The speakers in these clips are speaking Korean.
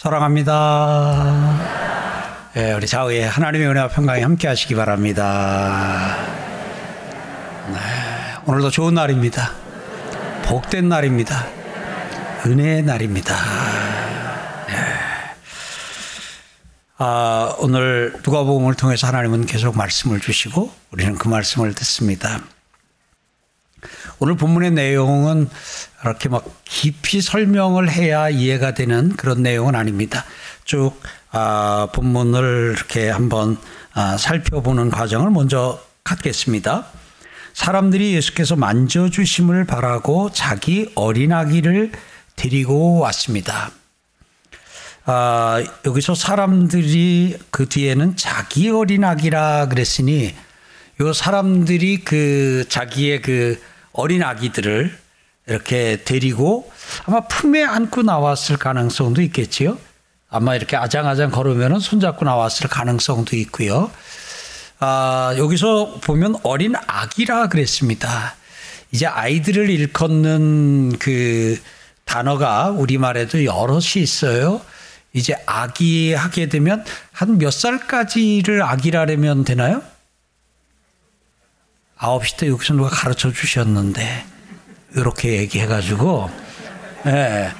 사랑합니다. 예, 우리 좌우에 하나님의 은혜와 평강이 함께 하시기 바랍니다. 네, 오늘도 좋은 날입니다. 복된 날입니다. 은혜의 날입니다. 예. 아, 오늘 누가복음을 통해서 하나님은 계속 말씀을 주시고 우리는 그 말씀을 듣습니다. 오늘 본문의 내용은 이렇게 막 깊이 설명을 해야 이해가 되는 그런 내용은 아닙니다. 쭉 아, 본문을 이렇게 한번 아, 살펴보는 과정을 먼저 갖겠습니다. 사람들이 예수께서 만져주심을 바라고 자기 어린아기를 데리고 왔습니다. 아, 여기서 사람들이 그 뒤에는 자기 어린아기라 그랬으니 요 사람들이 그 자기의 그 어린 아기들을 이렇게 데리고 아마 품에 안고 나왔을 가능성도 있겠지요. 아마 이렇게 아장아장 걸으면 손잡고 나왔을 가능성도 있고요. 아, 여기서 보면 어린 아기라 그랬습니다. 이제 아이들을 일컫는 그 단어가 우리말에도 여럿이 있어요. 이제 아기 하게 되면 한 몇 살까지를 아기라면 되나요? 아홉 시때 여기서 누가 가르쳐 주셨는데 이렇게 얘기해가지고 예,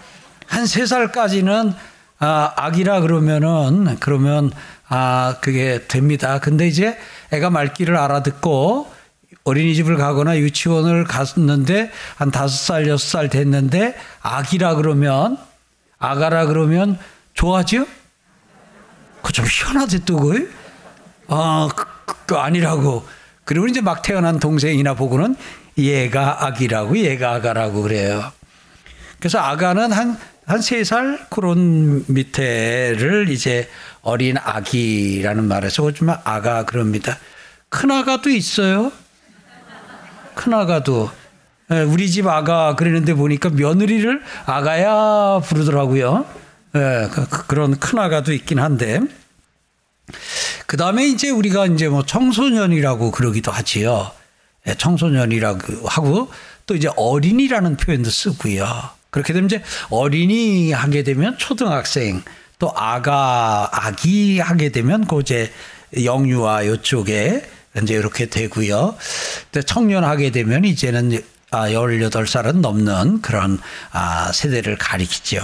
한 세 살까지는 아, 아기라 그러면은 그러면 아 그게 됩니다. 근데 이제 애가 말귀를 알아듣고 어린이집을 가거나 유치원을 갔는데 한 다섯 살 여섯 살 됐는데 아기라 그러면 아가라 그러면 좋아하죠? 그 좀 희한하대 또 그. 아, 그, 그 아니라고. 그리고 이제 막 태어난 동생이나 보고는 얘가 아기라고 얘가 아가라고 그래요. 그래서 아가는 한, 한 세 살 그런 밑에를 이제 어린 아기라는 말에서 요즘 아가 그럽니다. 큰 아가도 있어요. 큰 아가도. 예, 우리 집 아가 그러는데 보니까 며느리를 아가야 부르더라고요. 예, 그, 그런 큰 아가도 있긴 한데. 그 다음에 이제 우리가 이제 뭐 청소년이라고 그러기도 하지요. 예, 청소년이라고 하고 또 이제 어린이라는 표현도 쓰고요. 그렇게 되면 이제 어린이 하게 되면 초등학생 또 아가 아기 하게 되면 그 이제 영유아 요쪽에 이제 이렇게 되고요. 또 청년 하게 되면 이제는 아 18살은 넘는 그런 아 세대를 가리키죠.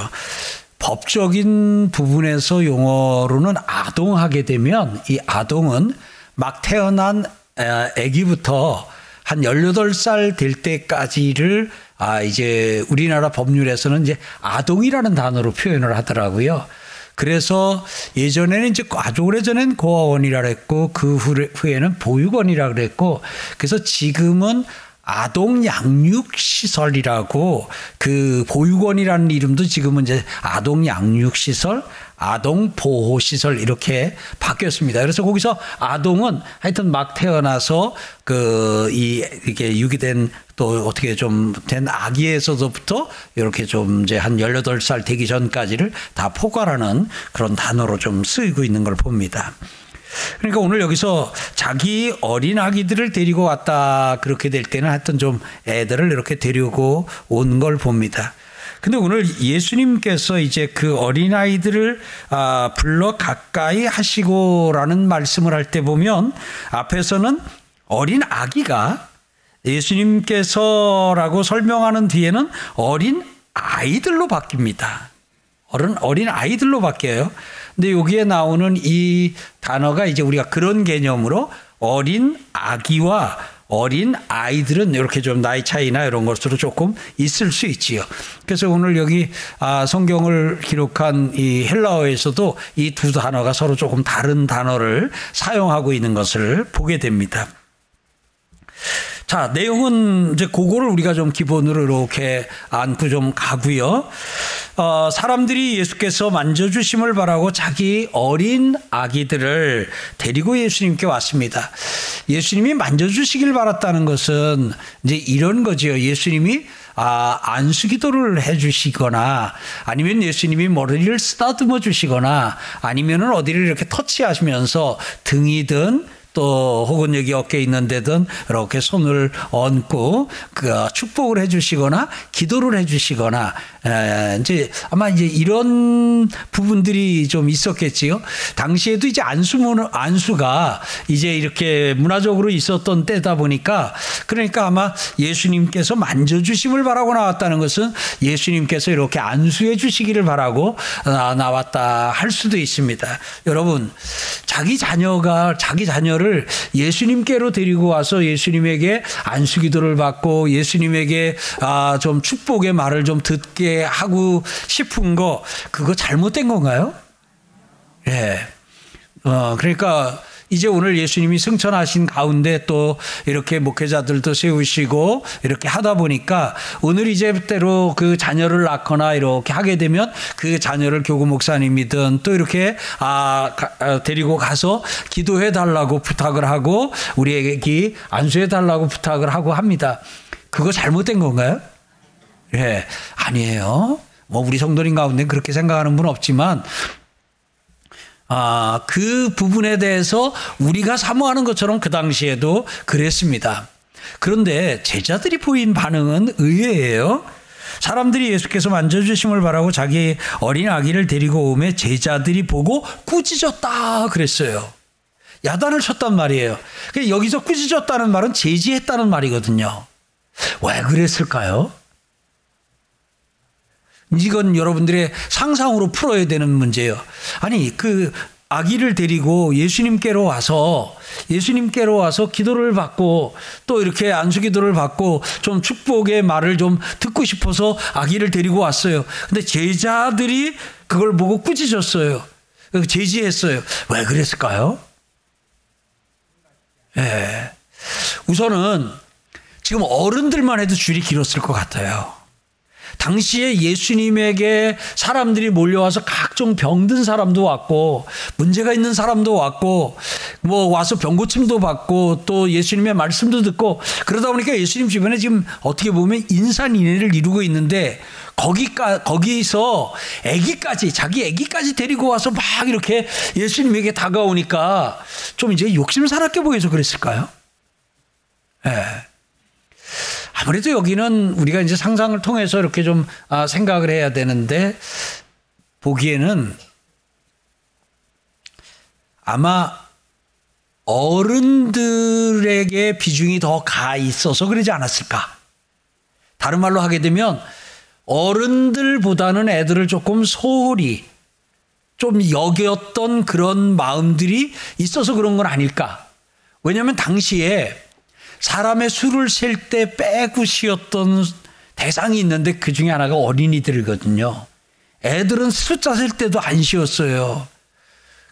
법적인 부분에서 용어로는 아동하게 되면 이 아동은 막 태어난 아기부터 한 18살 될 때까지를 아 이제 우리나라 법률에서는 이제 아동이라는 단어로 표현을 하더라고요. 그래서 예전에는 이제 아주 오래전엔 고아원이라 그랬고 그 후에는 보육원이라 그랬고 그래서 지금은 아동 양육 시설이라고 그 보육원이라는 이름도 지금은 이제 아동 양육 시설, 아동 보호 시설 이렇게 바뀌었습니다. 그래서 거기서 아동은 하여튼 막 태어나서 그이 이게 유기된 또 어떻게 좀 된 아기에서부터 이렇게 좀 이제 한 18살 되기 전까지를 다 포괄하는 그런 단어로 좀 쓰이고 있는 걸 봅니다. 그러니까 오늘 여기서 자기 어린 아기들을 데리고 왔다 그렇게 될 때는 하여튼 좀 애들을 이렇게 데리고 온 걸 봅니다. 근데 오늘 예수님께서 이제 그 어린아이들을 아, 불러 가까이 하시고라는 말씀을 할 때 보면 앞에서는 어린 아기가 예수님께서라고 설명하는 뒤에는 어린 아이들로 바뀝니다. 어른, 어린 아이들로 바뀌어요. 근데 여기에 나오는 이 단어가 이제 우리가 그런 개념으로 어린 아기와 어린 아이들은 이렇게 좀 나이 차이나 이런 것으로 조금 있을 수 있지요. 그래서 오늘 여기 아, 성경을 기록한 이 헬라어에서도 이 두 단어가 서로 조금 다른 단어를 사용하고 있는 것을 보게 됩니다. 자, 내용은 이제 그거를 우리가 좀 기본으로 이렇게 안고 좀 가고요. 어, 사람들이 예수께서 만져주심을 바라고 자기 어린 아기들을 데리고 예수님께 왔습니다. 예수님이 만져주시길 바랐다는 것은 이제 이런 거지요. 예수님이 아, 안수기도를 해주시거나 아니면 예수님이 머리를 쓰다듬어 주시거나 아니면은 어디를 이렇게 터치하시면서 등이든 또 혹은 여기 어깨에 있는 데든 이렇게 손을 얹고 그 축복을 해 주시거나 기도를 해 주시거나 에, 이제 아마 이제 이런 부분들이 좀 있었겠지요. 당시에도 이제 안수문 안수가 이제 이렇게 문화적으로 있었던 때다 보니까 그러니까 아마 예수님께서 만져주심을 바라고 나왔다는 것은 예수님께서 이렇게 안수해 주시기를 바라고 나왔다 할 수도 있습니다. 여러분 자기 자녀가 자기 자녀를 예수님께로 데리고 와서 예수님에게 안수 기도를 받고 예수님에게 아, 좀 축복의 말을 좀 듣게 하고 싶은 거 그거 잘못된 건가요? 예. 어, 그러니까 이제 오늘 예수님이 승천하신 가운데 또 이렇게 목회자들도 세우시고 이렇게 하다 보니까 오늘 이제대로 그 자녀를 낳거나 이렇게 하게 되면 그 자녀를 교구 목사님이든 또 이렇게 아, 아 데리고 가서 기도해 달라고 부탁을 하고 우리에게 안수해 달라고 부탁을 하고 합니다. 그거 잘못된 건가요? 예, 아니에요. 뭐 우리 성도님 가운데 그렇게 생각하는 분 없지만 아, 그 부분에 대해서 우리가 사모하는 것처럼 그 당시에도 그랬습니다. 그런데 제자들이 보인 반응은 의외예요. 사람들이 예수께서 만져주심을 바라고 자기 어린 아기를 데리고 오매 제자들이 보고 꾸짖었다 그랬어요. 야단을 쳤단 말이에요. 여기서 꾸짖었다는 말은 제지했다는 말이거든요. 왜 그랬을까요? 이건 여러분들의 상상으로 풀어야 되는 문제예요. 아니, 그 아기를 데리고 예수님께로 와서 예수님께로 와서 기도를 받고 또 이렇게 안수 기도를 받고 좀 축복의 말을 좀 듣고 싶어서 아기를 데리고 왔어요. 근데 제자들이 그걸 보고 꾸짖었어요. 제지했어요. 왜 그랬을까요? 예. 네. 우선은 지금 어른들만 해도 줄이 길었을 것 같아요. 당시에 예수님에게 사람들이 몰려와서 각종 병든 사람도 왔고 문제가 있는 사람도 왔고 뭐 와서 병고침도 받고 또 예수님의 말씀도 듣고 그러다 보니까 예수님 주변에 지금 어떻게 보면 인산인해를 이루고 있는데 거기까 거기서 아기까지 자기 아기까지 데리고 와서 막 이렇게 예수님에게 다가오니까 좀 이제 욕심사납게 보여서 그랬을까요? 예. 네. 아무래도 여기는 우리가 이제 상상을 통해서 이렇게 좀 아, 생각을 해야 되는데 보기에는 아마 어른들에게 비중이 더 가 있어서 그러지 않았을까. 다른 말로 하게 되면 어른들보다는 애들을 조금 소홀히 좀 여겼던 그런 마음들이 있어서 그런 건 아닐까. 왜냐하면 당시에 사람의 수를 셀 때 빼고 쉬었던 대상이 있는데 그 중에 하나가 어린이들이거든요. 애들은 숫자 셀 때도 안 쉬었어요.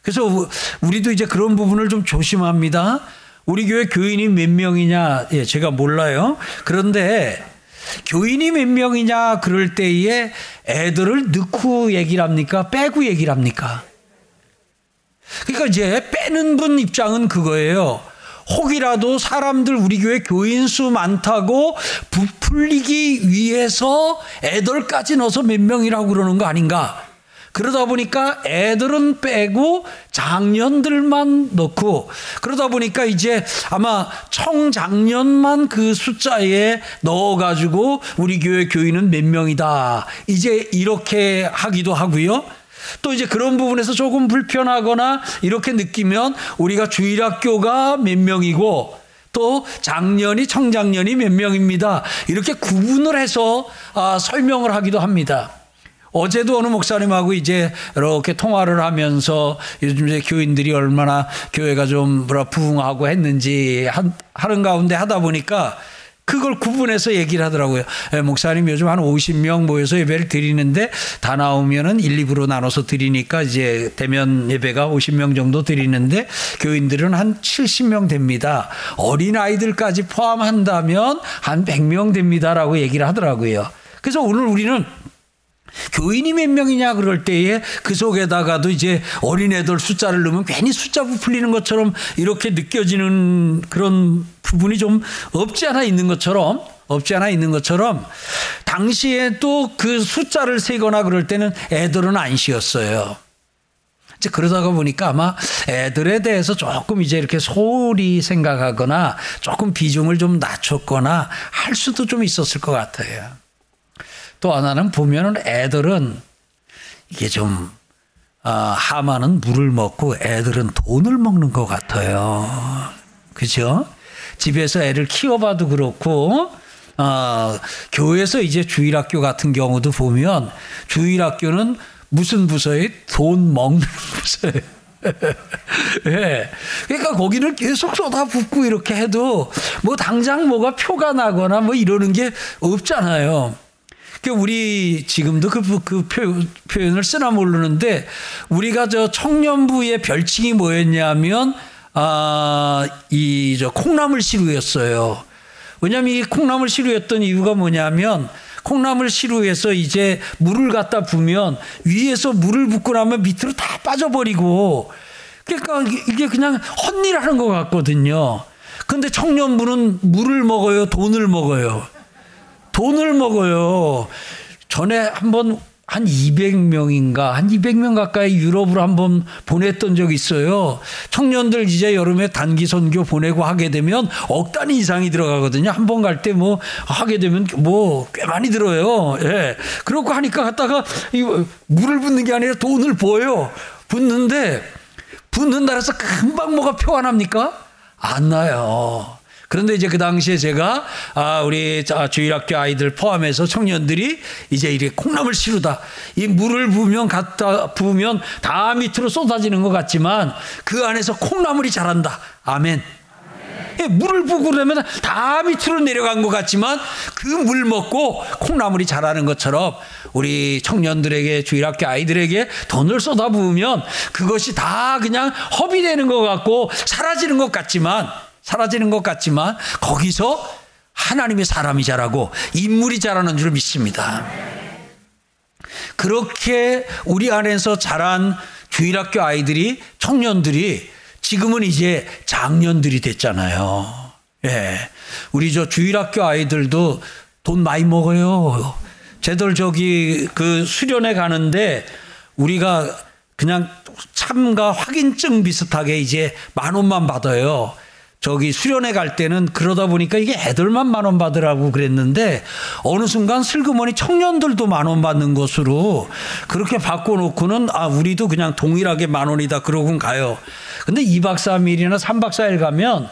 그래서 우리도 이제 그런 부분을 좀 조심합니다. 우리 교회 교인이 몇 명이냐, 예, 제가 몰라요. 그런데 교인이 몇 명이냐 그럴 때에 애들을 넣고 얘기를 합니까? 빼고 얘기를 합니까? 그러니까 이제 빼는 분 입장은 그거예요. 혹이라도 사람들 우리 교회 교인 수 많다고 부풀리기 위해서 애들까지 넣어서 몇 명이라고 그러는 거 아닌가? 그러다 보니까 애들은 빼고 장년들만 넣고 그러다 보니까 이제 아마 청장년만 그 숫자에 넣어가지고 우리 교회 교인은 몇 명이다. 이제 이렇게 하기도 하고요. 또 이제 그런 부분에서 조금 불편하거나 이렇게 느끼면 우리가 주일학교가 몇 명이고 또 작년이 청작년이 몇 명입니다. 이렇게 구분을 해서 아, 설명을 하기도 합니다. 어제도 어느 목사님하고 이제 이렇게 통화를 하면서 요즘 이제 교인들이 얼마나 교회가 좀 뭐라 부흥하고 했는지 하는 가운데 하다 보니까 그걸 구분해서 얘기를 하더라고요. 예, 목사님 요즘 한 50명 모여서 예배를 드리는데 다 나오면은 1, 2부로 나눠서 드리니까 이제 대면 예배가 50명 정도 드리는데 교인들은 한 70명 됩니다. 어린 아이들까지 포함한다면 한 100명 됩니다라고 얘기를 하더라고요. 그래서 오늘 우리는 교인이 몇 명이냐 그럴 때에 그 속에다가도 이제 어린애들 숫자를 넣으면 괜히 숫자 부풀리는 것처럼 이렇게 느껴지는 그런 부분이 좀 없지 않아 있는 것처럼 없지 않아 있는 것처럼 당시에 또 그 숫자를 세거나 그럴 때는 애들은 안 쉬었어요. 이제 그러다가 보니까 아마 애들에 대해서 조금 이제 이렇게 소홀히 생각하거나 조금 비중을 좀 낮췄거나 할 수도 좀 있었을 것 같아요. 또 하나는 보면은 애들은 이게 좀 아, 하마는 물을 먹고 애들은 돈을 먹는 것 같아요. 그죠? 집에서 애를 키워봐도 그렇고 어, 교회에서 이제 주일학교 같은 경우도 보면 주일학교는 무슨 부서에 돈 먹는 부서예요. 예. 그러니까 거기는 계속 쏟아붓고 이렇게 해도 뭐 당장 뭐가 표가 나거나 뭐 이러는 게 없잖아요. 그 우리 지금도 그, 그 표, 현을 쓰나 모르는데 우리가 저 청년부의 별칭이 뭐였냐면 아, 이 저 콩나물 시루였어요. 왜냐하면 이 콩나물 시루였던 이유가 뭐냐면 콩나물 시루에서 이제 물을 갖다 부면 위에서 물을 붓고 나면 밑으로 다 빠져버리고 그러니까 이게 그냥 헛일 하는 것 같거든요. 근데 청년부는 물을 먹어요, 돈을 먹어요. 돈을 먹어요. 전에 한번 한 200명인가 한 200명 가까이 유럽으로 한번 보냈던 적이 있어요. 청년들 이제 여름에 단기 선교 보내고 하게 되면 억 단위 이상이 들어가거든요. 한 번 갈 때 뭐 하게 되면 뭐 꽤 많이 들어요. 예. 그렇고 하니까 갔다가 물을 붓는 게 아니라 돈을 부어요. 붓는데 붓는다 해서 금방 뭐가 표현합니까? 안 나요. 그런데 이제 그 당시에 제가 아 우리 주일학교 아이들 포함해서 청년들이 이제 이렇게 콩나물 시루다 이 물을 부으면 갖다 부으면 다 밑으로 쏟아지는 것 같지만 그 안에서 콩나물이 자란다 아멘. 예, 물을 부고 그러면 다 밑으로 내려간 것 같지만 그 물 먹고 콩나물이 자라는 것처럼 우리 청년들에게 주일학교 아이들에게 돈을 쏟아 부으면 그것이 다 그냥 허비되는 것 같고 사라지는 것 같지만 사라지는 것 같지만 거기서 하나님의 사람이 자라고 인물이 자라는 줄 믿습니다. 그렇게 우리 안에서 자란 주일학교 아이들이 청년들이 지금은 이제 장년들이 됐잖아요. 예. 우리 저 주일학교 아이들도 돈 많이 먹어요. 쟤들 저기 그 수련회 가는데 우리가 그냥 참가 확인증 비슷하게 이제 만 원만 받아요. 저기 수련회 갈 때는 그러다 보니까 이게 애들만 만 원 받으라고 그랬는데 어느 순간 슬그머니 청년들도 만 원 받는 것으로 그렇게 바꿔놓고는 아 우리도 그냥 동일하게 만 원이다 그러곤 가요. 근데 2박 3일이나 3박 4일 가면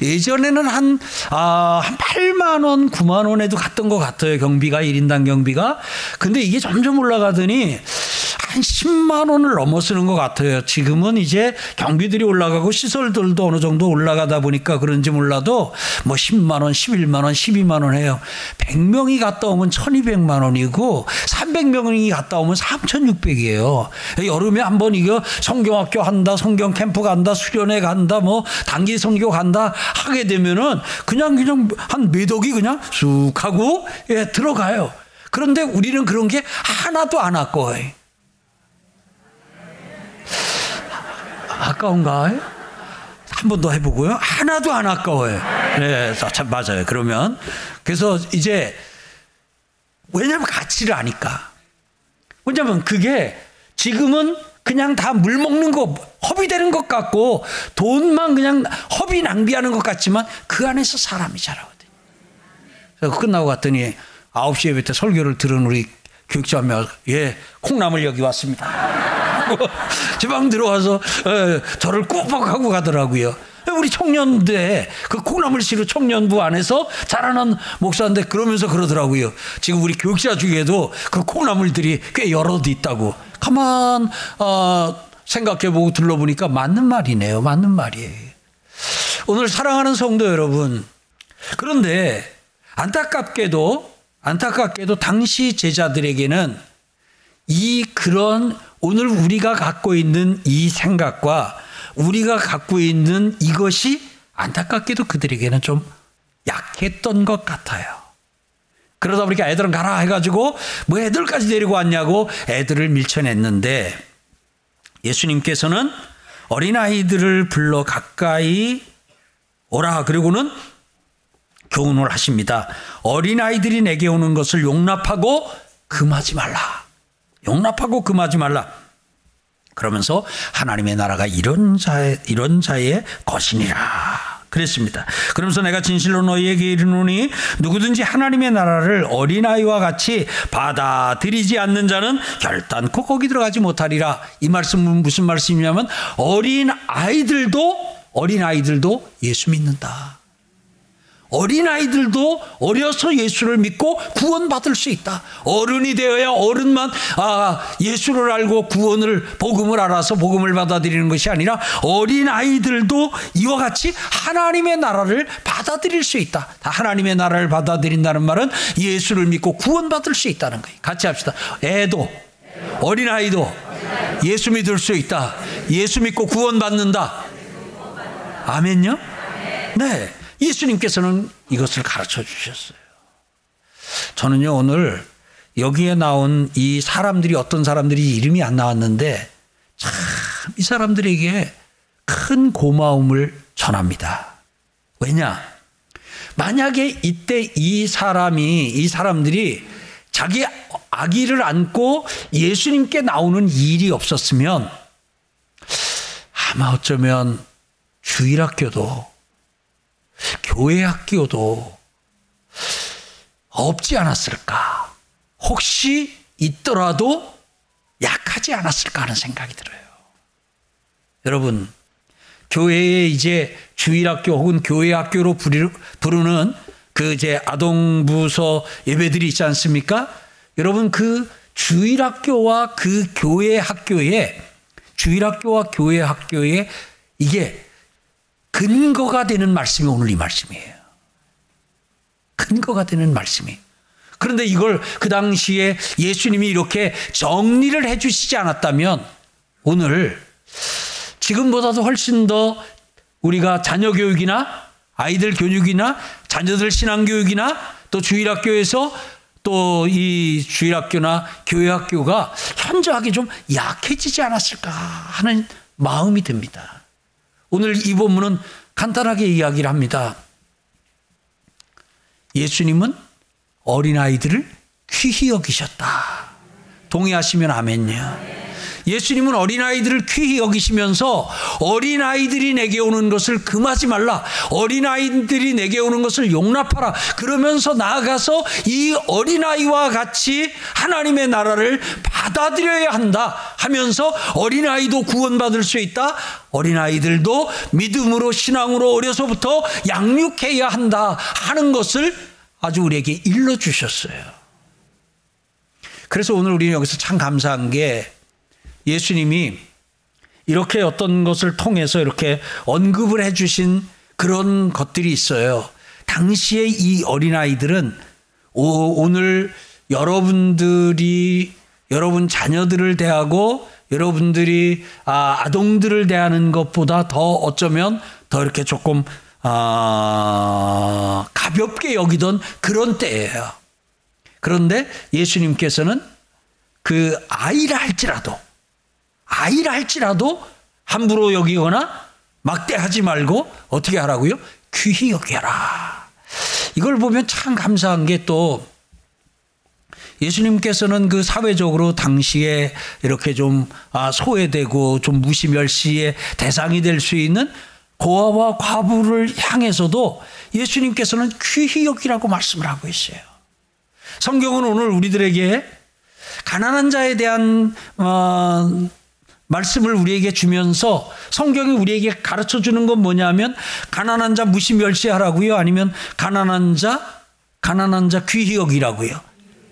예전에는 한, 아, 한 8만 원, 9만 원에도 갔던 것 같아요. 경비가, 1인당 경비가. 근데 이게 점점 올라가더니 한 10만 원을 넘어서는 것 같아요. 지금은 이제 경비들이 올라가고 시설들도 어느 정도 올라가다 보니까 그런지 몰라도 뭐 10만 원, 11만 원, 12만 원 해요. 100명이 갔다 오면 1200만 원이고 300명이 갔다 오면 3600이에요. 여름에 한번 이거 성경학교 한다, 성경 캠프 간다, 수련회 간다, 뭐 단기 성교 간다 하게 되면은 그냥 그냥 한 매덕이 그냥 쑥 하고 예, 들어가요. 그런데 우리는 그런 게 하나도 안 왔고 아까운가? 한 번 더 해보고요. 하나도 안 아까워요. 네, 참 맞아요. 그러면 그래서 이제 왜냐하면 가치를 아니까. 왜냐하면 그게 지금은 그냥 다 물 먹는 거 허비되는 것 같고 돈만 그냥 허비 낭비하는 것 같지만 그 안에서 사람이 자라거든요. 그래서 끝나고 갔더니 9시 예배 때 설교를 들은 우리 교육자며 예 콩나물 여기 왔습니다. 지방 들어와서 에, 저를 꾸벅하고 가더라고요. 우리 청년대 그 콩나물 시루 청년부 안에서 자라는 목사인데 그러면서 그러더라고요. 지금 우리 교육자 중에도 그 콩나물들이 꽤 여럿 있다고. 가만 어, 생각해보고 둘러보니까 맞는 말이네요. 맞는 말이에요. 오늘 사랑하는 성도 여러분. 그런데 안타깝게도 안타깝게도 당시 제자들에게는 이 그런 오늘 우리가 갖고 있는 이 생각과 우리가 갖고 있는 이것이 안타깝게도 그들에게는 좀 약했던 것 같아요. 그러다 보니까 애들은 가라 해가지고 뭐 애들까지 데리고 왔냐고 애들을 밀쳐냈는데 예수님께서는 어린아이들을 불러 가까이 오라 그리고는 교훈을 하십니다. 어린아이들이 내게 오는 것을 용납하고 금하지 말라. 용납하고 금하지 말라. 그러면서 하나님의 나라가 이런 자의 이런 자의 것이니라. 그랬습니다. 그러면서 내가 진실로 너희에게 이르노니 누구든지 하나님의 나라를 어린아이와 같이 받아들이지 않는 자는 결단코 거기 들어가지 못하리라. 이 말씀은 무슨 말씀이냐면 어린 아이들도 어린 아이들도 예수 믿는다. 어린아이들도 어려서 예수를 믿고 구원받을 수 있다. 어른이 되어야 어른만 아, 예수를 알고 구원을, 복음을 알아서 복음을 받아들이는 것이 아니라 어린아이들도 이와 같이 하나님의 나라를 받아들일 수 있다. 하나님의 나라를 받아들인다는 말은 예수를 믿고 구원받을 수 있다는 거예요. 같이 합시다. 애도, 어린아이도 예수 믿을 수 있다. 예수 믿고 구원받는다. 아멘요? 네. 예수님께서는 이것을 가르쳐 주셨어요. 저는요, 오늘 여기에 나온 이 사람들이 어떤 사람들이 이름이 안 나왔는데 참 이 사람들에게 큰 고마움을 전합니다. 왜냐? 만약에 이때 이 사람이, 이 사람들이 자기 아기를 안고 예수님께 나오는 일이 없었으면 아마 어쩌면 주일학교도 교회 학교도 없지 않았을까? 혹시 있더라도 약하지 않았을까 하는 생각이 들어요. 여러분, 교회에 이제 주일학교 혹은 교회 학교로 부르는 그 이제 아동부서 예배들이 있지 않습니까? 여러분 그 주일학교와 그 교회 학교에 주일학교와 교회 학교에 이게 근거가 되는 말씀이 오늘 이 말씀이에요. 근거가 되는 말씀이. 그런데 이걸 그 당시에 예수님이 이렇게 정리를 해 주시지 않았다면 오늘 지금보다도 훨씬 더 우리가 자녀 교육이나 아이들 교육이나 자녀들 신앙 교육이나 또 주일학교에서 또 이 주일학교나 교회학교가 현저하게 좀 약해지지 않았을까 하는 마음이 듭니다. 오늘 이 본문은 간단하게 이야기를 합니다. 예수님은 어린아이들을 귀히 여기셨다. 동의하시면 아멘요. 예수님은 어린아이들을 귀히 여기시면서 어린아이들이 내게 오는 것을 금하지 말라. 어린아이들이 내게 오는 것을 용납하라. 그러면서 나아가서 이 어린아이와 같이 하나님의 나라를 받아들여야 한다 하면서 어린아이도 구원받을 수 있다. 어린아이들도 믿음으로 신앙으로 어려서부터 양육해야 한다 하는 것을 아주 우리에게 일러 주셨어요. 그래서 오늘 우리는 여기서 참 감사한 게 예수님이 이렇게 어떤 것을 통해서 이렇게 언급을 해 주신 그런 것들이 있어요. 당시에 이 어린아이들은 오, 늘 여러분들이 여러분 자녀들을 대하고 여러분들이 아, 아동들을 대하는 것보다 더 어쩌면 더 이렇게 조금 아, 가볍게 여기던 그런 때예요. 그런데 예수님께서는 그 아이라 할지라도 아이라 할지라도 함부로 여기거나 막대하지 말고 어떻게 하라고요? 귀히 여겨라. 이걸 보면 참 감사한 게 또 예수님께서는 그 사회적으로 당시에 이렇게 좀 아, 소외되고 좀 무시멸시의 대상이 될 수 있는 고아와 과부를 향해서도 예수님께서는 귀히 여기라고 말씀을 하고 있어요. 성경은 오늘 우리들에게 가난한 자에 대한 어, 말씀을 우리에게 주면서 성경이 우리에게 가르쳐 주는 건 뭐냐면 가난한 자 무시 멸시하라고요? 아니면 가난한 자 가난한 자 귀히 여기라고요?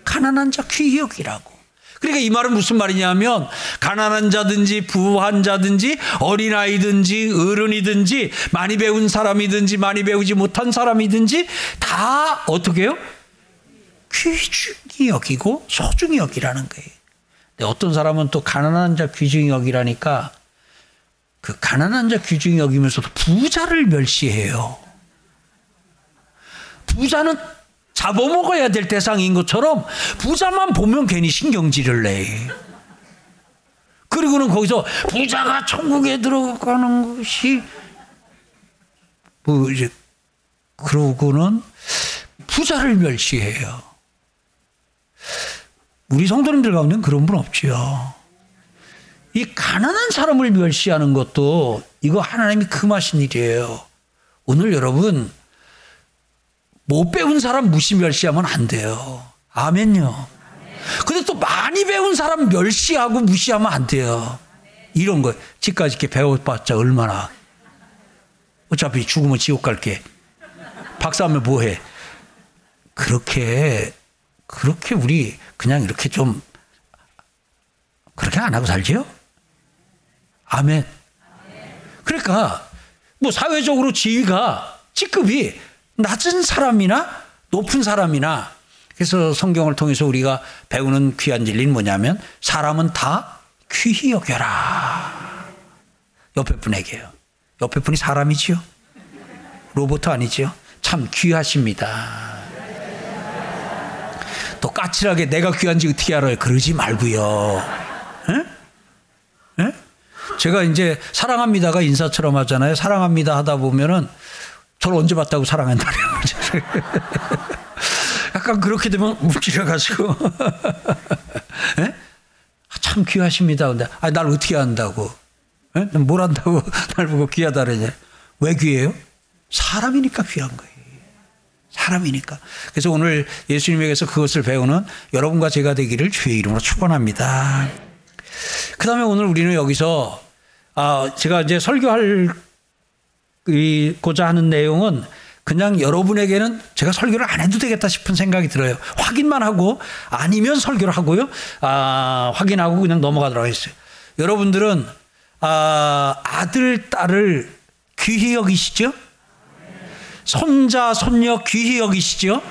가난한 자 귀히 여기라고. 그러니까 이 말은 무슨 말이냐면 가난한 자든지 부한 자든지 어린아이든지 어른이든지 많이 배운 사람이든지 많이 배우지 못한 사람이든지 다 어떻게 해요? 귀중히 여기고 소중히 여기라는 거예요. 어떤 사람은 또 가난한 자 귀중히 여기라니까 그 가난한 자 귀중히 여기면서도 부자를 멸시해요. 부자는 잡아먹어야 될 대상인 것처럼 부자만 보면 괜히 신경질을 내. 그리고는 거기서 부자가 천국에 들어가는 것이 뭐 이제 그러고는 부자를 멸시해요. 우리 성도님들 가운데는 그런 분 없지요. 이 가난한 사람을 멸시하는 것도 이거 하나님이 금하신 일이에요. 오늘 여러분 못 배운 사람 무시 멸시하면 안 돼요. 아멘요. 근데 또 많이 배운 사람 멸시하고 무시하면 안 돼요. 이런 거 집까지 이렇게 배워봤자 얼마나 어차피 죽으면 지옥 갈게. 박사하면 뭐해? 그렇게 그렇게 우리 그냥 이렇게 좀 그렇게 안 하고 살지요? 아멘. 그러니까 뭐 사회적으로 지위가 직급이 낮은 사람이나 높은 사람이나 그래서 성경을 통해서 우리가 배우는 귀한 진리는 뭐냐면 사람은 다 귀히 여겨라. 옆에 분에게요. 옆에 분이 사람이지요. 로봇 아니지요. 참 귀하십니다. 또 까칠하게 내가 귀한지 어떻게 알아요? 그러지 말고요. 에? 에? 제가 이제 사랑합니다가 인사처럼 하잖아요. 사랑합니다 하다 보면은 저를 언제 봤다고 사랑한다는 약간 그렇게 되면 움찔해가지고 참 귀하십니다. 근데 아, 날 어떻게 한다고? 에? 뭘 한다고 날 보고 귀하다 그러냐? 왜 귀해요? 사람이니까 귀한 거예요. 사람이니까. 그래서 오늘 예수님에게서 그것을 배우는 여러분과 제가 되기를 주의 이름으로 축원합니다. 그 다음에 오늘 우리는 여기서 아 제가 이제 설교할 고자 하는 내용은 그냥 여러분에게는 제가 설교를 안 해도 되겠다 싶은 생각이 들어요. 확인만 하고 아니면 설교를 하고요. 아, 확인하고 그냥 넘어가도록 하겠어요. 여러분들은 아, 아들, 딸을 귀히 여기시죠? 손자, 손녀 귀히 여기시죠?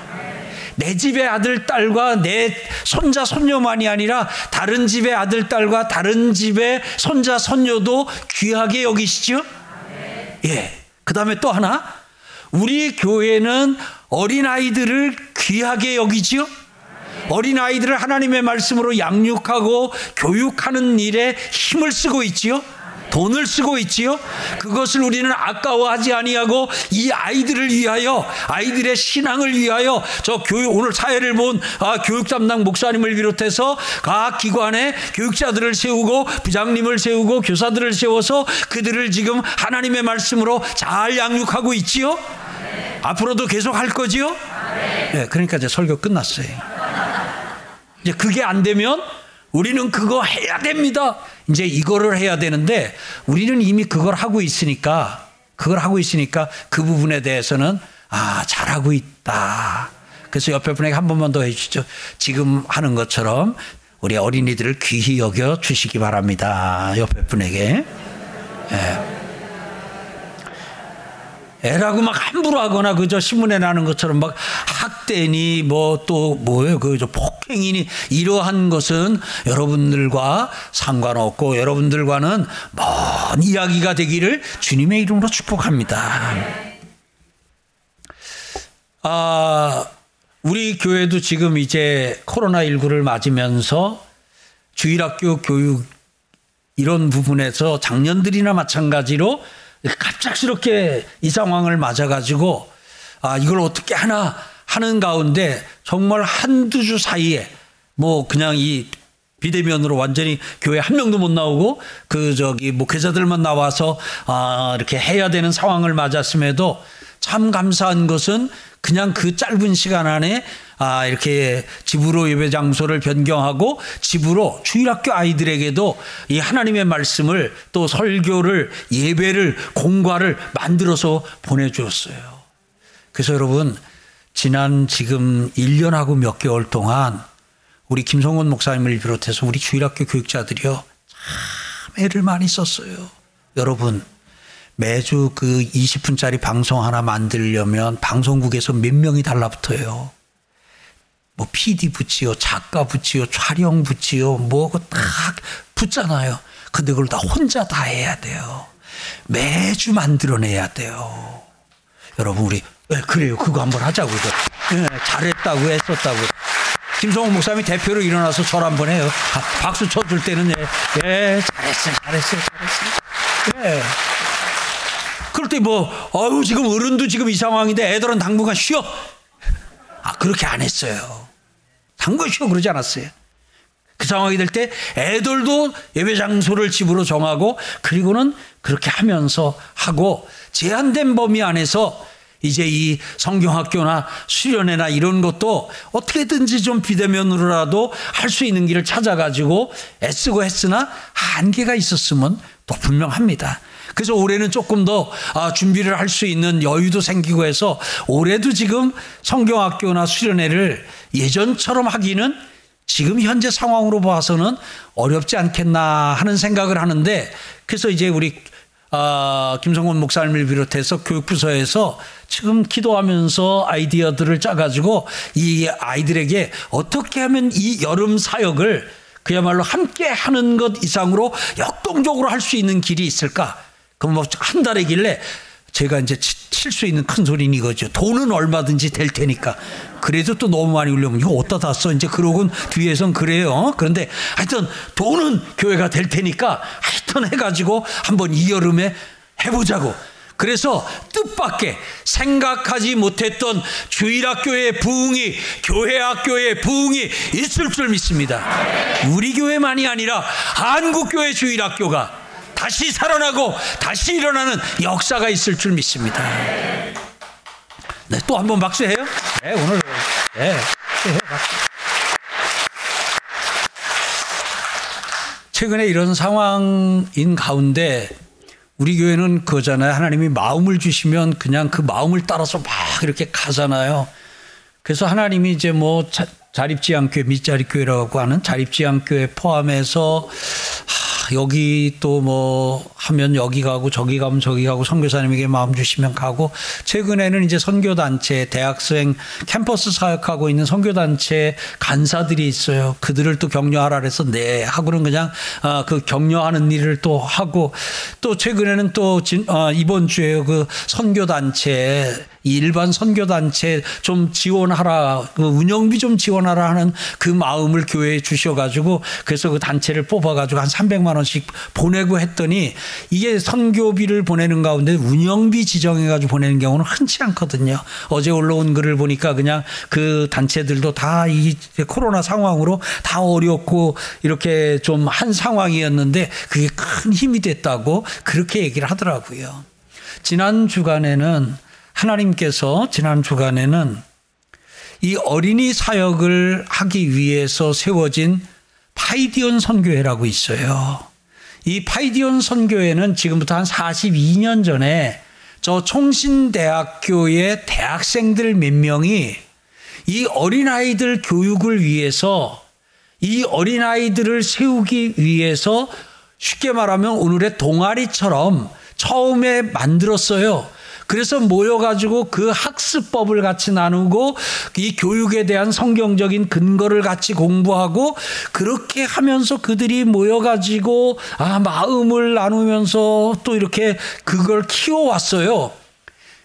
내 집의 아들, 딸과 내 손자, 손녀만이 아니라 다른 집의 아들, 딸과 다른 집의 손자, 손녀도 귀하게 여기시죠? 예. 그 다음에 또 하나. 우리 교회는 어린아이들을 귀하게 여기지요? 어린아이들을 하나님의 말씀으로 양육하고 교육하는 일에 힘을 쓰고 있지요? 돈을 쓰고 있지요. 그것을 우리는 아까워하지 아니하고 이 아이들을 위하여 아이들의 신앙을 위하여 저 교육 오늘 사회를 본 아, 교육 담당 목사님을 비롯해서 각 기관에 교육자들을 세우고 부장님을 세우고 교사들을 세워서 그들을 지금 하나님의 말씀으로 잘 양육하고 있지요. 앞으로도 계속 할 거지요? 네, 그러니까 이제 설교 끝났어요. 이제 그게 안 되면 우리는 그거 해야 됩니다. 이제 이거를 해야 되는데 우리는 이미 그걸 하고 있으니까 그걸 하고 있으니까 그 부분에 대해서는 아, 잘하고 있다. 그래서 옆에 분에게 한 번만 더 해주시죠. 지금 하는 것처럼 우리 어린이들을 귀히 여겨 주시기 바랍니다. 옆에 분에게. 네. 애라고 막 함부로 하거나 그저 신문에 나는 것처럼 막 학대니 뭐 또 뭐예요 그저 폭행이니 이러한 것은 여러분들과 상관없고 여러분들과는 먼 이야기가 되기를 주님의 이름으로 축복합니다. 아 우리 교회도 지금 이제 코로나 19를 맞으면서 주일학교 교육 이런 부분에서 작년들이나 마찬가지로 갑작스럽게 이 상황을 맞아가지고 아 이걸 어떻게 하나 하는 가운데 정말 한두 주 사이에 뭐 그냥 이 비대면으로 완전히 교회 한 명도 못 나오고 그 저기 목회자들만 나와서 아 이렇게 해야 되는 상황을 맞았음에도 참 감사한 것은 그냥 그 짧은 시간 안에 아, 이렇게 집으로 예배 장소를 변경하고 집으로 주일학교 아이들에게도 이 하나님의 말씀을 또 설교를 예배를 공과를 만들어서 보내주었어요. 그래서 여러분 지난 지금 1년하고 몇 개월 동안 우리 김성원 목사님을 비롯해서 우리 주일학교 교육자들이요 참 애를 많이 썼어요. 여러분 매주 그 20분짜리 방송 하나 만들려면 방송국에서 몇 명이 달라붙어요. 뭐 PD 붙이요, 작가 붙이요, 촬영 붙이요, 뭐고 딱 붙잖아요. 근데 그걸 다 혼자 다 해야 돼요. 매주 만들어내야 돼요. 여러분 우리 네, 그래요. 그거 한번 하자고 네, 잘했다고 했었다고. 김성호 목사님이 대표로 일어나서 절 한번 해요. 박수 쳐줄 때는 예, 예 잘했어요, 잘했어요, 잘했어요. 예. 그럴 때 뭐, 어유 지금 어른도 지금 이 상황인데 애들은 당분간 쉬어. 아, 그렇게 안 했어요. 당분간 쉬어 그러지 않았어요. 그 상황이 될 때 애들도 예배 장소를 집으로 정하고 그리고는 그렇게 하면서 하고 제한된 범위 안에서 이제 이 성경학교나 수련회나 이런 것도 어떻게든지 좀 비대면으로라도 할 수 있는 길을 찾아가지고 애쓰고 했으나 한계가 있었으면 또 분명합니다. 그래서 올해는 조금 더 아, 준비를 할 수 있는 여유도 생기고 해서 올해도 지금 성경학교나 수련회를 예전처럼 하기는 지금 현재 상황으로 봐서는 어렵지 않겠나 하는 생각을 하는데 그래서 이제 우리 아, 김성곤 목사님을 비롯해서 교육부서에서 지금 기도하면서 아이디어들을 짜가지고 이 아이들에게 어떻게 하면 이 여름 사역을 그야말로 함께 하는 것 이상으로 역동적으로 할 수 있는 길이 있을까? 그럼 뭐 한 달이길래 제가 이제 칠 수 있는 큰 소리는 이거죠. 돈은 얼마든지 될 테니까. 그래도 또 너무 많이 울려면 이거 어디다 다 써? 이제 그러곤 뒤에선 그래요. 그런데 하여튼 돈은 교회가 될 테니까 하여튼 해가지고 한번 이 여름에 해보자고. 그래서 뜻밖의 생각하지 못했던 주일학교의 부흥이 교회학교의 부흥이 있을 줄 믿습니다. 우리 교회만이 아니라 한국교회 주일학교가 다시 살아나고 다시 일어나는 역사가 있을 줄 믿습니다. 네, 또 한 번 박수해요. 네, 오늘 네, 박수해요. 박수. 최근에 이런 상황인 가운데 우리 교회는 그거잖아요. 하나님이 마음을 주시면 그냥 그 마음을 따라서 막 이렇게 가잖아요. 그래서 하나님이 이제 뭐 자립지향교회, 밑자립교회라고 하는 자립지향교회 포함해서 여기 또 뭐 하면 여기 가고 저기 가면 저기 가고 선교사님에게 마음 주시면 가고 최근에는 이제 선교 단체 대학생 캠퍼스 사역하고 있는 선교 단체 간사들이 있어요. 그들을 또 격려하라 그래서 네 하고는 그냥 아, 그 격려하는 일을 또 하고 또 최근에는 또 진, 아, 이번 주에 그 선교 단체 일반 선교 단체 좀 지원하라 그 운영비 좀 지원하라 하는 그 마음을 교회에 주셔 가지고 그래서 그 단체를 뽑아 가지고 한 300만 원씩 보내고 했더니 이게 선교비를 보내는 가운데 운영비 지정해 가지고 보내는 경우는 흔치 않거든요. 어제 올라온 글을 보니까 그냥 그 단체들도 다 이 코로나 상황으로 다 어렵고 이렇게 좀 한 상황이었는데 그게 큰 힘이 됐다고 그렇게 얘기를 하더라고요. 지난 주간에는 하나님께서 지난 주간에는 이 어린이 사역을 하기 위해서 세워진 파이디온 선교회라고 있어요. 이 파이디온 선교회는 지금부터 한 42년 전에 저 총신대학교의 대학생들 몇 명이 이 어린아이들 교육을 위해서 이 어린아이들을 세우기 위해서 쉽게 말하면 오늘의 동아리처럼 처음에 만들었어요. 그래서 모여가지고 그 학습법을 같이 나누고 이 교육에 대한 성경적인 근거를 같이 공부하고 그렇게 하면서 그들이 모여가지고 아, 마음을 나누면서 또 이렇게 그걸 키워왔어요.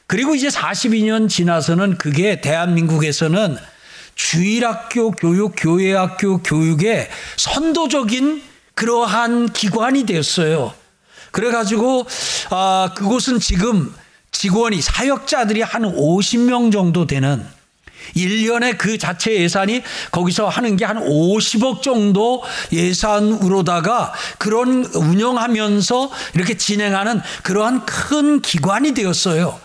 그리고 이제 42년 지나서는 그게 대한민국에서는 주일학교 교육, 교회학교 교육의 선도적인 그러한 기관이 되었어요. 그래가지고, 아, 그곳은 지금 직원이 사역자들이 한 50명 정도 되는 1년에 그 자체 예산이 거기서 하는 게 한 50억 정도 예산으로다가 그런 운영하면서 이렇게 진행하는 그러한 큰 기관이 되었어요.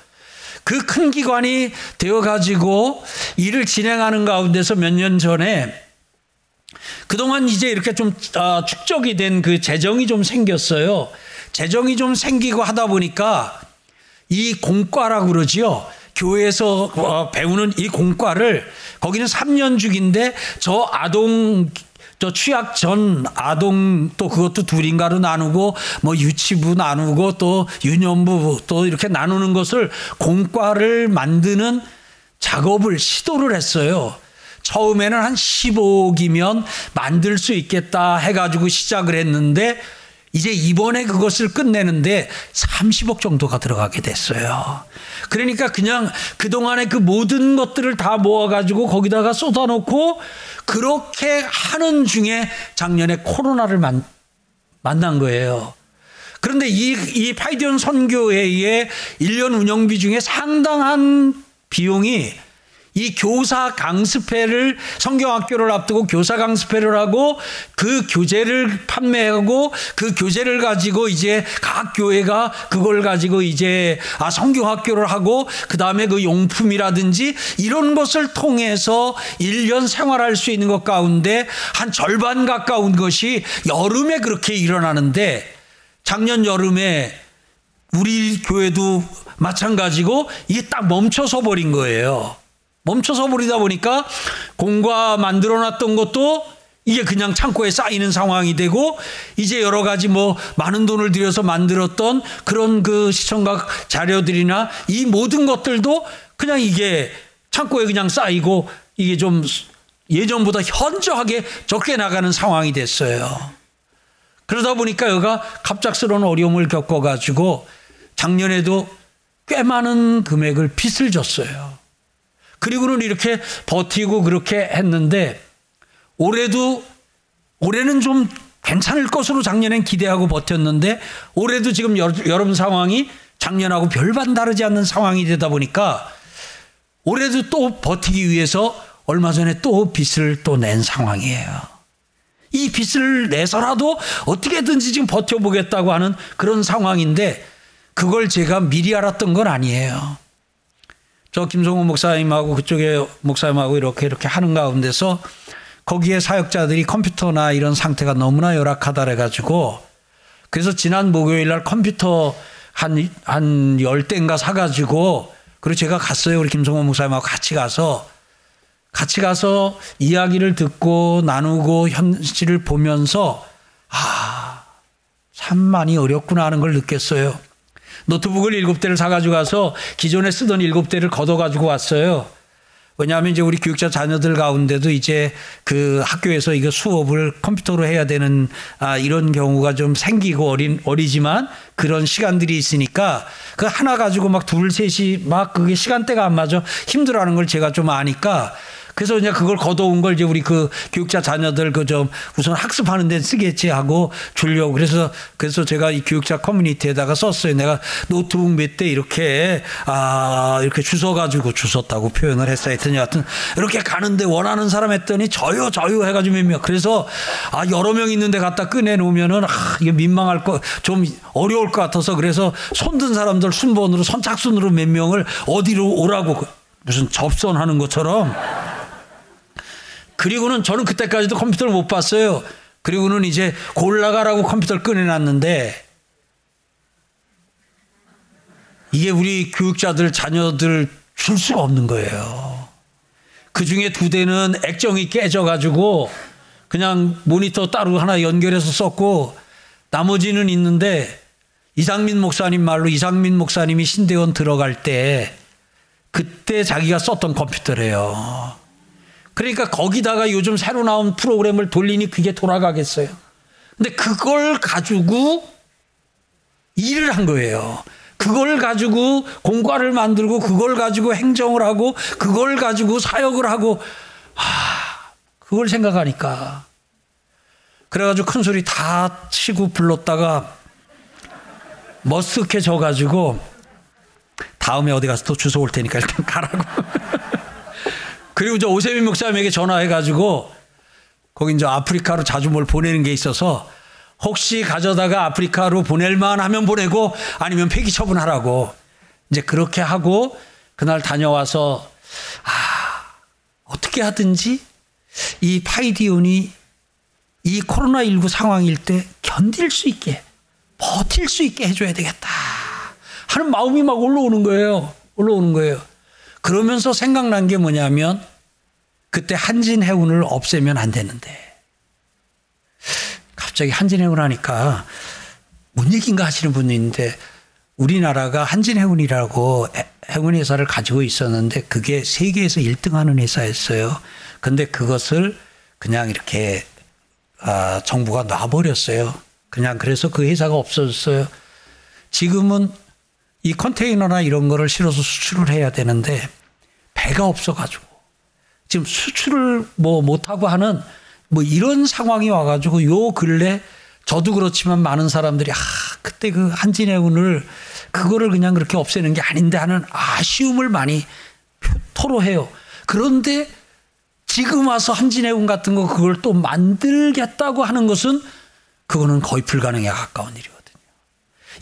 그 큰 기관이 되어가지고 일을 진행하는 가운데서 몇 년 전에 그동안 이제 이렇게 좀 아, 축적이 된 그 재정이 좀 생겼어요. 재정이 좀 생기고 하다 보니까 이 공과라고 그러지요. 교회에서 어, 배우는 이 공과를 거기는 3년 주기인데 저 아동 저 취약 전 아동 또 그것도 둘인가로 나누고 뭐 유치부 나누고 또 유년부 또 이렇게 나누는 것을 공과를 만드는 작업을 시도를 했어요. 처음에는 한 15억이면 만들 수 있겠다 해가지고 시작을 했는데 이제 이번에 그것을 끝내는데 30억 정도가 들어가게 됐어요. 그러니까 그냥 그동안의 그 모든 것들을 다 모아가지고 거기다가 쏟아놓고 그렇게 하는 중에 작년에 코로나를 만, 만난 거예요. 그런데 이, 이 파이디온 선교회의 1년 운영비 중에 상당한 비용이 이 교사 강습회를 성경학교를 앞두고 교사 강습회를 하고 그 교재를 판매하고 그 교재를 가지고 이제 각 교회가 그걸 가지고 이제 아 성경학교를 하고 그다음에 그 용품이라든지 이런 것을 통해서 1년 생활할 수 있는 것 가운데 한 절반 가까운 것이 여름에 그렇게 일어나는데 작년 여름에 우리 교회도 마찬가지고 이게 딱 멈춰서 버린 거예요. 멈춰서 버리다 보니까 공과 만들어 놨던 것도 이게 그냥 창고에 쌓이는 상황이 되고 이제 여러 가지 뭐 많은 돈을 들여서 만들었던 그런 그 시청각 자료들이나 이 모든 것들도 그냥 이게 창고에 그냥 쌓이고 이게 좀 예전보다 현저하게 적게 나가는 상황이 됐어요. 그러다 보니까 여가 갑작스러운 어려움을 겪어가지고 작년에도 꽤 많은 금액을 빚을 졌어요. 그리고는 이렇게 버티고 그렇게 했는데 올해도 올해는 좀 괜찮을 것으로 작년엔 기대하고 버텼는데 올해도 지금 여름 상황이 작년하고 별반 다르지 않는 상황이 되다 보니까 올해도 또 버티기 위해서 얼마 전에 또 빚을 또 낸 상황이에요. 이 빚을 내서라도 어떻게든지 지금 버텨보겠다고 하는 그런 상황인데 그걸 제가 미리 알았던 건 아니에요. 저 김성호 목사님하고 그쪽에 목사님하고 이렇게 이렇게 하는 가운데서 거기에 사역자들이 컴퓨터나 이런 상태가 너무나 열악하다 그래가지고 그래서 지난 목요일 날 컴퓨터 한, 한 열대인가 사가지고 그리고 제가 갔어요. 우리 김성호 목사님하고 같이 가서 같이 가서 이야기를 듣고 나누고 현실을 보면서 아, 참 많이 어렵구나 하는 걸 느꼈어요. 노트북을 일곱 대를 사가지고 가서 기존에 쓰던 일곱 대를 걷어가지고 왔어요. 왜냐하면 이제 우리 교육자 자녀들 가운데도 이제 그 학교에서 이거 수업을 컴퓨터로 해야 되는 아 이런 경우가 좀 생기고 어린 어리지만 그런 시간들이 있으니까 그 하나 가지고 막 둘 셋이 막 그게 시간대가 안 맞아 힘들어하는 걸 제가 좀 아니까 그래서 이제 그걸 걷어온 걸 이제 우리 그 교육자 자녀들 그 좀 우선 학습하는 데 쓰겠지 하고 주려고 그래서 그래서 제가 이 교육자 커뮤니티에다가 썼어요. 내가 노트북 몇 대 이렇게 아 이렇게 주워 가지고 주웠다고 표현을 했어요. 하여튼 여하튼 이렇게 가는데 원하는 사람 했더니 저요 저요 해 가지고 몇 명. 그래서 아 여러 명 있는데 갖다 꺼내 놓으면은 아 이게 민망할 거 좀 어려울 것 같아서 그래서 손든 사람들 순번으로 선착순으로 몇 명을 어디로 오라고 무슨 접선하는 것처럼 그리고는 저는 그때까지도 컴퓨터를 못 봤어요. 그리고는 이제 골라가라고 컴퓨터를 꺼내놨는데 이게 우리 교육자들 자녀들 줄 수가 없는 거예요. 그 중에 두 대는 액정이 깨져가지고 그냥 모니터 따로 하나 연결해서 썼고 나머지는 있는데 이상민 목사님 말로 이상민 목사님이 신대원 들어갈 때 그때 자기가 썼던 컴퓨터래요. 그러니까 거기다가 요즘 새로 나온 프로그램을 돌리니 그게 돌아가겠어요. 근데 그걸 가지고 일을 한 거예요. 그걸 가지고 공과를 만들고 그걸 가지고 행정을 하고 그걸 가지고 사역을 하고 아 그걸 생각하니까 그래가지고 큰 소리 다 치고 불렀다가 머쓱해져 가지고 다음에 어디 가서 또 주소 올 테니까 일단 가라고 그리고 저 오세민 목사님에게 전화해가지고 거기 이제 아프리카로 자주 뭘 보내는 게 있어서 혹시 가져다가 아프리카로 보낼만 하면 보내고 아니면 폐기 처분하라고 이제 그렇게 하고 그날 다녀와서 아 어떻게 하든지 이 파이디온이 이 코로나19 상황일 때 견딜 수 있게 버틸 수 있게 해줘야 되겠다 하는 마음이 막 올라오는 거예요. 올라오는 거예요. 그러면서 생각난 게 뭐냐면 그때 한진해운을 없애면 안 되는데 갑자기 한진해운 하니까 뭔 얘기인가 하시는 분이 있는데 우리나라가 한진해운이라고 해운 회사를 가지고 있었는데 그게 세계에서 1등 하는 회사였어요. 근데 그것을 그냥 이렇게 아, 정부가 놔버렸어요. 그냥 그래서 그 회사가 없어졌어요. 지금은 이 컨테이너나 이런 거를 실어서 수출을 해야 되는데 배가 없어가지고 지금 수출을 뭐 못하고 하는 뭐 이런 상황이 와가지고 요 근래 저도 그렇지만 많은 사람들이 아 그때 그 한진해운을 그거를 그냥 그렇게 없애는 게 아닌데 하는 아쉬움을 많이 토로해요. 그런데 지금 와서 한진해운 같은 거 그걸 또 만들겠다고 하는 것은 그거는 거의 불가능에 가까운 일이거든요.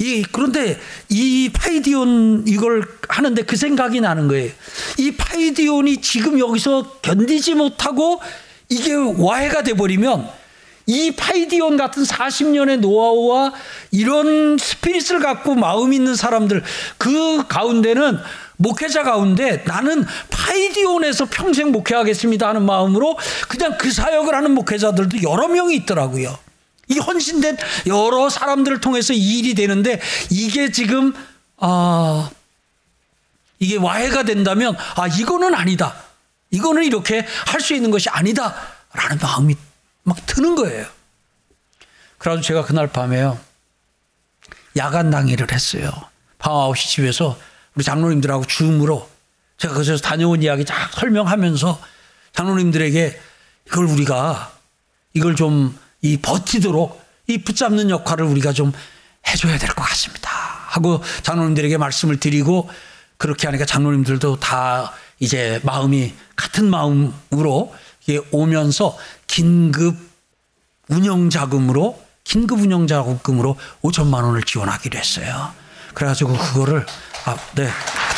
이 그런데 이 파이디온 이걸 하는데 그 생각이 나는 거예요. 이 파이디온이 지금 여기서 견디지 못하고 이게 와해가 돼 버리면 이 파이디온 같은 40년의 노하우와 이런 스피릿을 갖고 마음 있는 사람들 그 가운데는 목회자 가운데 나는 파이디온에서 평생 목회하겠습니다 하는 마음으로 그냥 그 사역을 하는 목회자들도 여러 명이 있더라고요. 이 헌신된 여러 사람들을 통해서 이 일이 되는데 이게 지금 아 이게 와해가 된다면 아 이거는 아니다. 이거는 이렇게 할 수 있는 것이 아니다라는 마음이 막 드는 거예요. 그래서 제가 그날 밤에요. 야간 당일을 했어요. 밤 9시 집에서 우리 장로님들하고 줌으로 제가 그래서 다녀온 이야기 쫙 설명하면서 장로님들에게 이걸 우리가 이걸 좀 이 버티도록 이 붙잡는 역할을 우리가 좀 해줘야 될 것 같습니다. 하고 장로님들에게 말씀을 드리고 그렇게 하니까 장로님들도 다 이제 마음이 같은 마음으로 오면서 긴급 운영 자금으로 긴급 운영 자금으로 5천만 원을 지원하기로 했어요. 그래가지고 그거를 아, 네.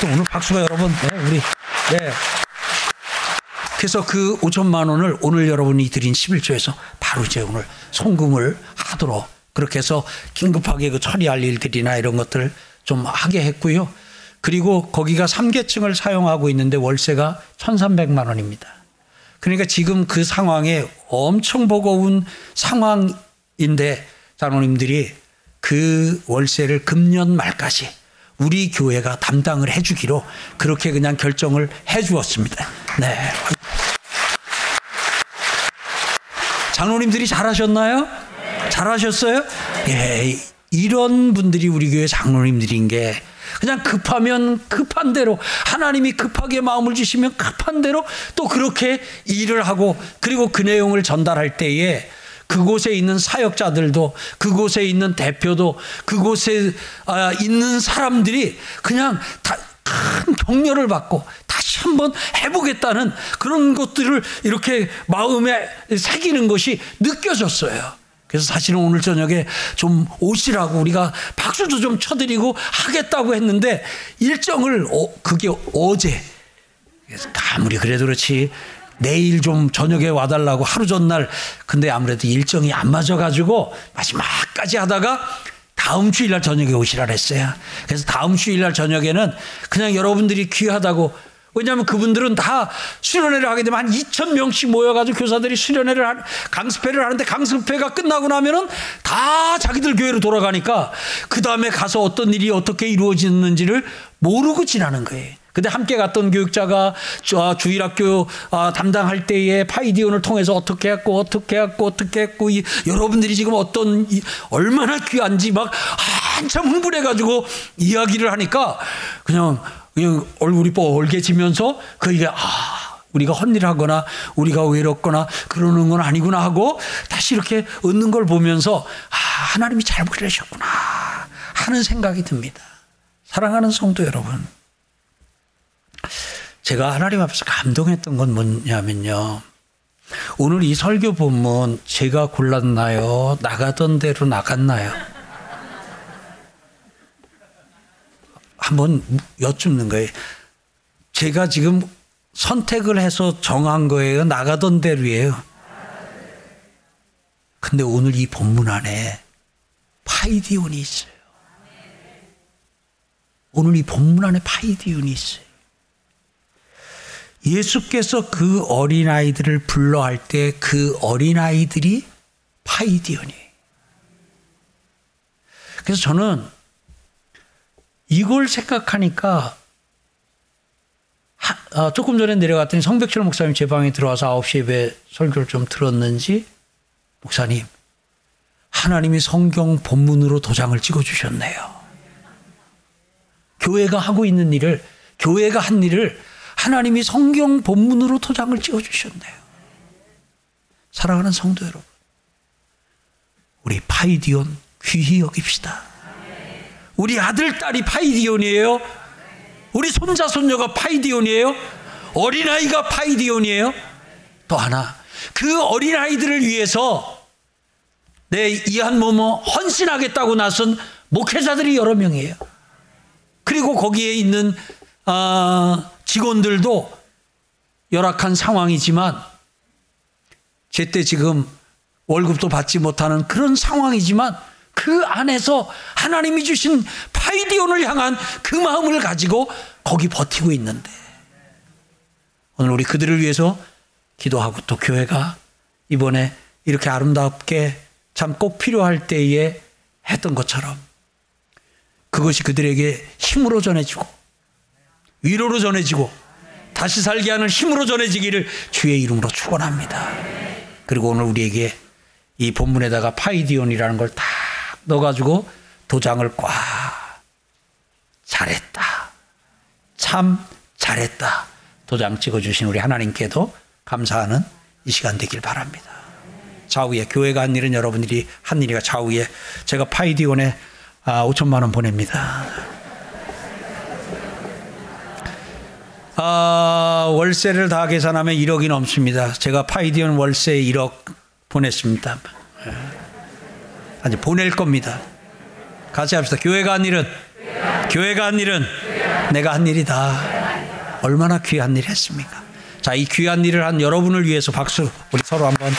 또 오늘 박수가 여러분, 네, 우리, 네. 그래서 그 5천만 원을 오늘 여러분이 드린 11조에서 바로 오늘 송금을 하도록 그렇게 해서 긴급하게 그 처리할 일들이나 이런 것들을 좀 하게 했고요. 그리고 거기가 3계층을 사용하고 있는데 월세가 1,300만 원입니다. 그러니까 지금 그 상황에 엄청 버거운 상황인데 장로님들이 그 월세를 금년 말까지 우리 교회가 담당을 해주기로 그렇게 그냥 결정을 해주었습니다. 네. 장로님들이 잘하셨나요? 잘하셨어요? 예, 이런 분들이 우리 교회 장로님들인 게 그냥 급하면 급한 대로 하나님이 급하게 마음을 주시면 급한 대로 또 그렇게 일을 하고 그리고 그 내용을 전달할 때에 그곳에 있는 사역자들도 그곳에 있는 대표도 그곳에 아, 있는 사람들이 그냥 다 큰 격려를 받고 다시 한번 해보겠다는 그런 것들을 이렇게 마음에 새기는 것이 느껴졌어요. 그래서 사실은 오늘 저녁에 좀 오시라고 우리가 박수도 좀 쳐드리고 하겠다고 했는데 일정을 어, 그게 어제 아무리 그래도 그렇지 내일 좀 저녁에 와달라고 하루 전날 근데 아무래도 일정이 안 맞아가지고 마지막까지 하다가 다음 주 일날 저녁에 오시라 그랬어요. 그래서 다음 주 일날 저녁에는 그냥 여러분들이 귀하다고 왜냐하면 그분들은 다 수련회를 하게 되면 한 2천 명씩 모여가지고 교사들이 수련회를 하, 강습회를 하는데 강습회가 끝나고 나면은 다 자기들 교회로 돌아가니까 그 다음에 가서 어떤 일이 어떻게 이루어지는지를 모르고 지나는 거예요. 근데 함께 갔던 교육자가 주일학교 아, 담당할 때에 파이디온을 통해서 어떻게 했고 어떻게 했고 어떻게 했고 여러분들이 지금 어떤 얼마나 귀한지 막 한참 흥분해가지고 이야기를 하니까 그냥 그냥 얼굴이 뻘개지면서 그게 아 우리가 헛일하거나 우리가 외롭거나 그러는 건 아니구나 하고 다시 이렇게 얻는 걸 보면서 아 하나님이 잘 그러셨구나 하는 생각이 듭니다. 사랑하는 성도 여러분. 제가 하나님 앞에서 감동했던 건 뭐냐면요. 오늘 이 설교 본문 제가 골랐나요? 나가던 대로 나갔나요? 한번 여쭙는 거예요. 제가 지금 선택을 해서 정한 거예요? 나가던 대로예요? 근데 오늘 이 본문 안에 파이디온이 있어요. 오늘 이 본문 안에 파이디온이 있어요. 예수께서 그 어린아이들을 불러 할 때 그 어린아이들이 파이디언이에요. 그래서 저는 이걸 생각하니까 하, 어, 조금 전에 내려갔더니 성백철 목사님 제 방에 들어와서 9시 예배 설교를 좀 들었는지 목사님 하나님이 성경 본문으로 도장을 찍어 주셨네요. 교회가 하고 있는 일을 교회가 한 일을 하나님이 성경 본문으로 도장을 찍어 주셨네요. 사랑하는 성도 여러분. 우리 파이디온 귀히 여깁시다. 우리 아들, 딸이 파이디온이에요. 우리 손자, 손녀가 파이디온이에요. 어린아이가 파이디온이에요? 또 하나. 그 어린아이들을 위해서 내 이 한 몸 헌신하겠다고 나선 목회자들이 여러 명이에요. 그리고 거기에 있는 어, 직원들도 열악한 상황이지만 제때 지금 월급도 받지 못하는 그런 상황이지만 그 안에서 하나님이 주신 파이디온을 향한 그 마음을 가지고 거기 버티고 있는데 오늘 우리 그들을 위해서 기도하고 또 교회가 이번에 이렇게 아름답게 참 꼭 필요할 때에 했던 것처럼 그것이 그들에게 힘으로 전해지고 위로로 전해지고 다시 살게 하는 힘으로 전해지기를 주의 이름으로 축원합니다. 그리고 오늘 우리에게 이 본문에다가 파이디온이라는 걸 딱 넣어가지고 도장을 꽉 잘했다. 참 잘했다. 도장 찍어주신 우리 하나님께도 감사하는 이 시간 되길 바랍니다. 좌우에 교회가 한 일은 여러분들이 한 일이가 좌우에 제가 파이디온에 아, 5천만 원 보냅니다. 아, 월세를 다 계산하면 1억이 넘습니다. 제가 파이디온 월세 1억 보냈습니다. 예. 아니 보낼 겁니다. 같이 합시다. 교회가 한 일은 교회가 한 일은 내가 한 일이다. 얼마나 귀한 일 했습니까? 자, 이 귀한 일을 한 여러분을 위해서 박수 우리 서로 한번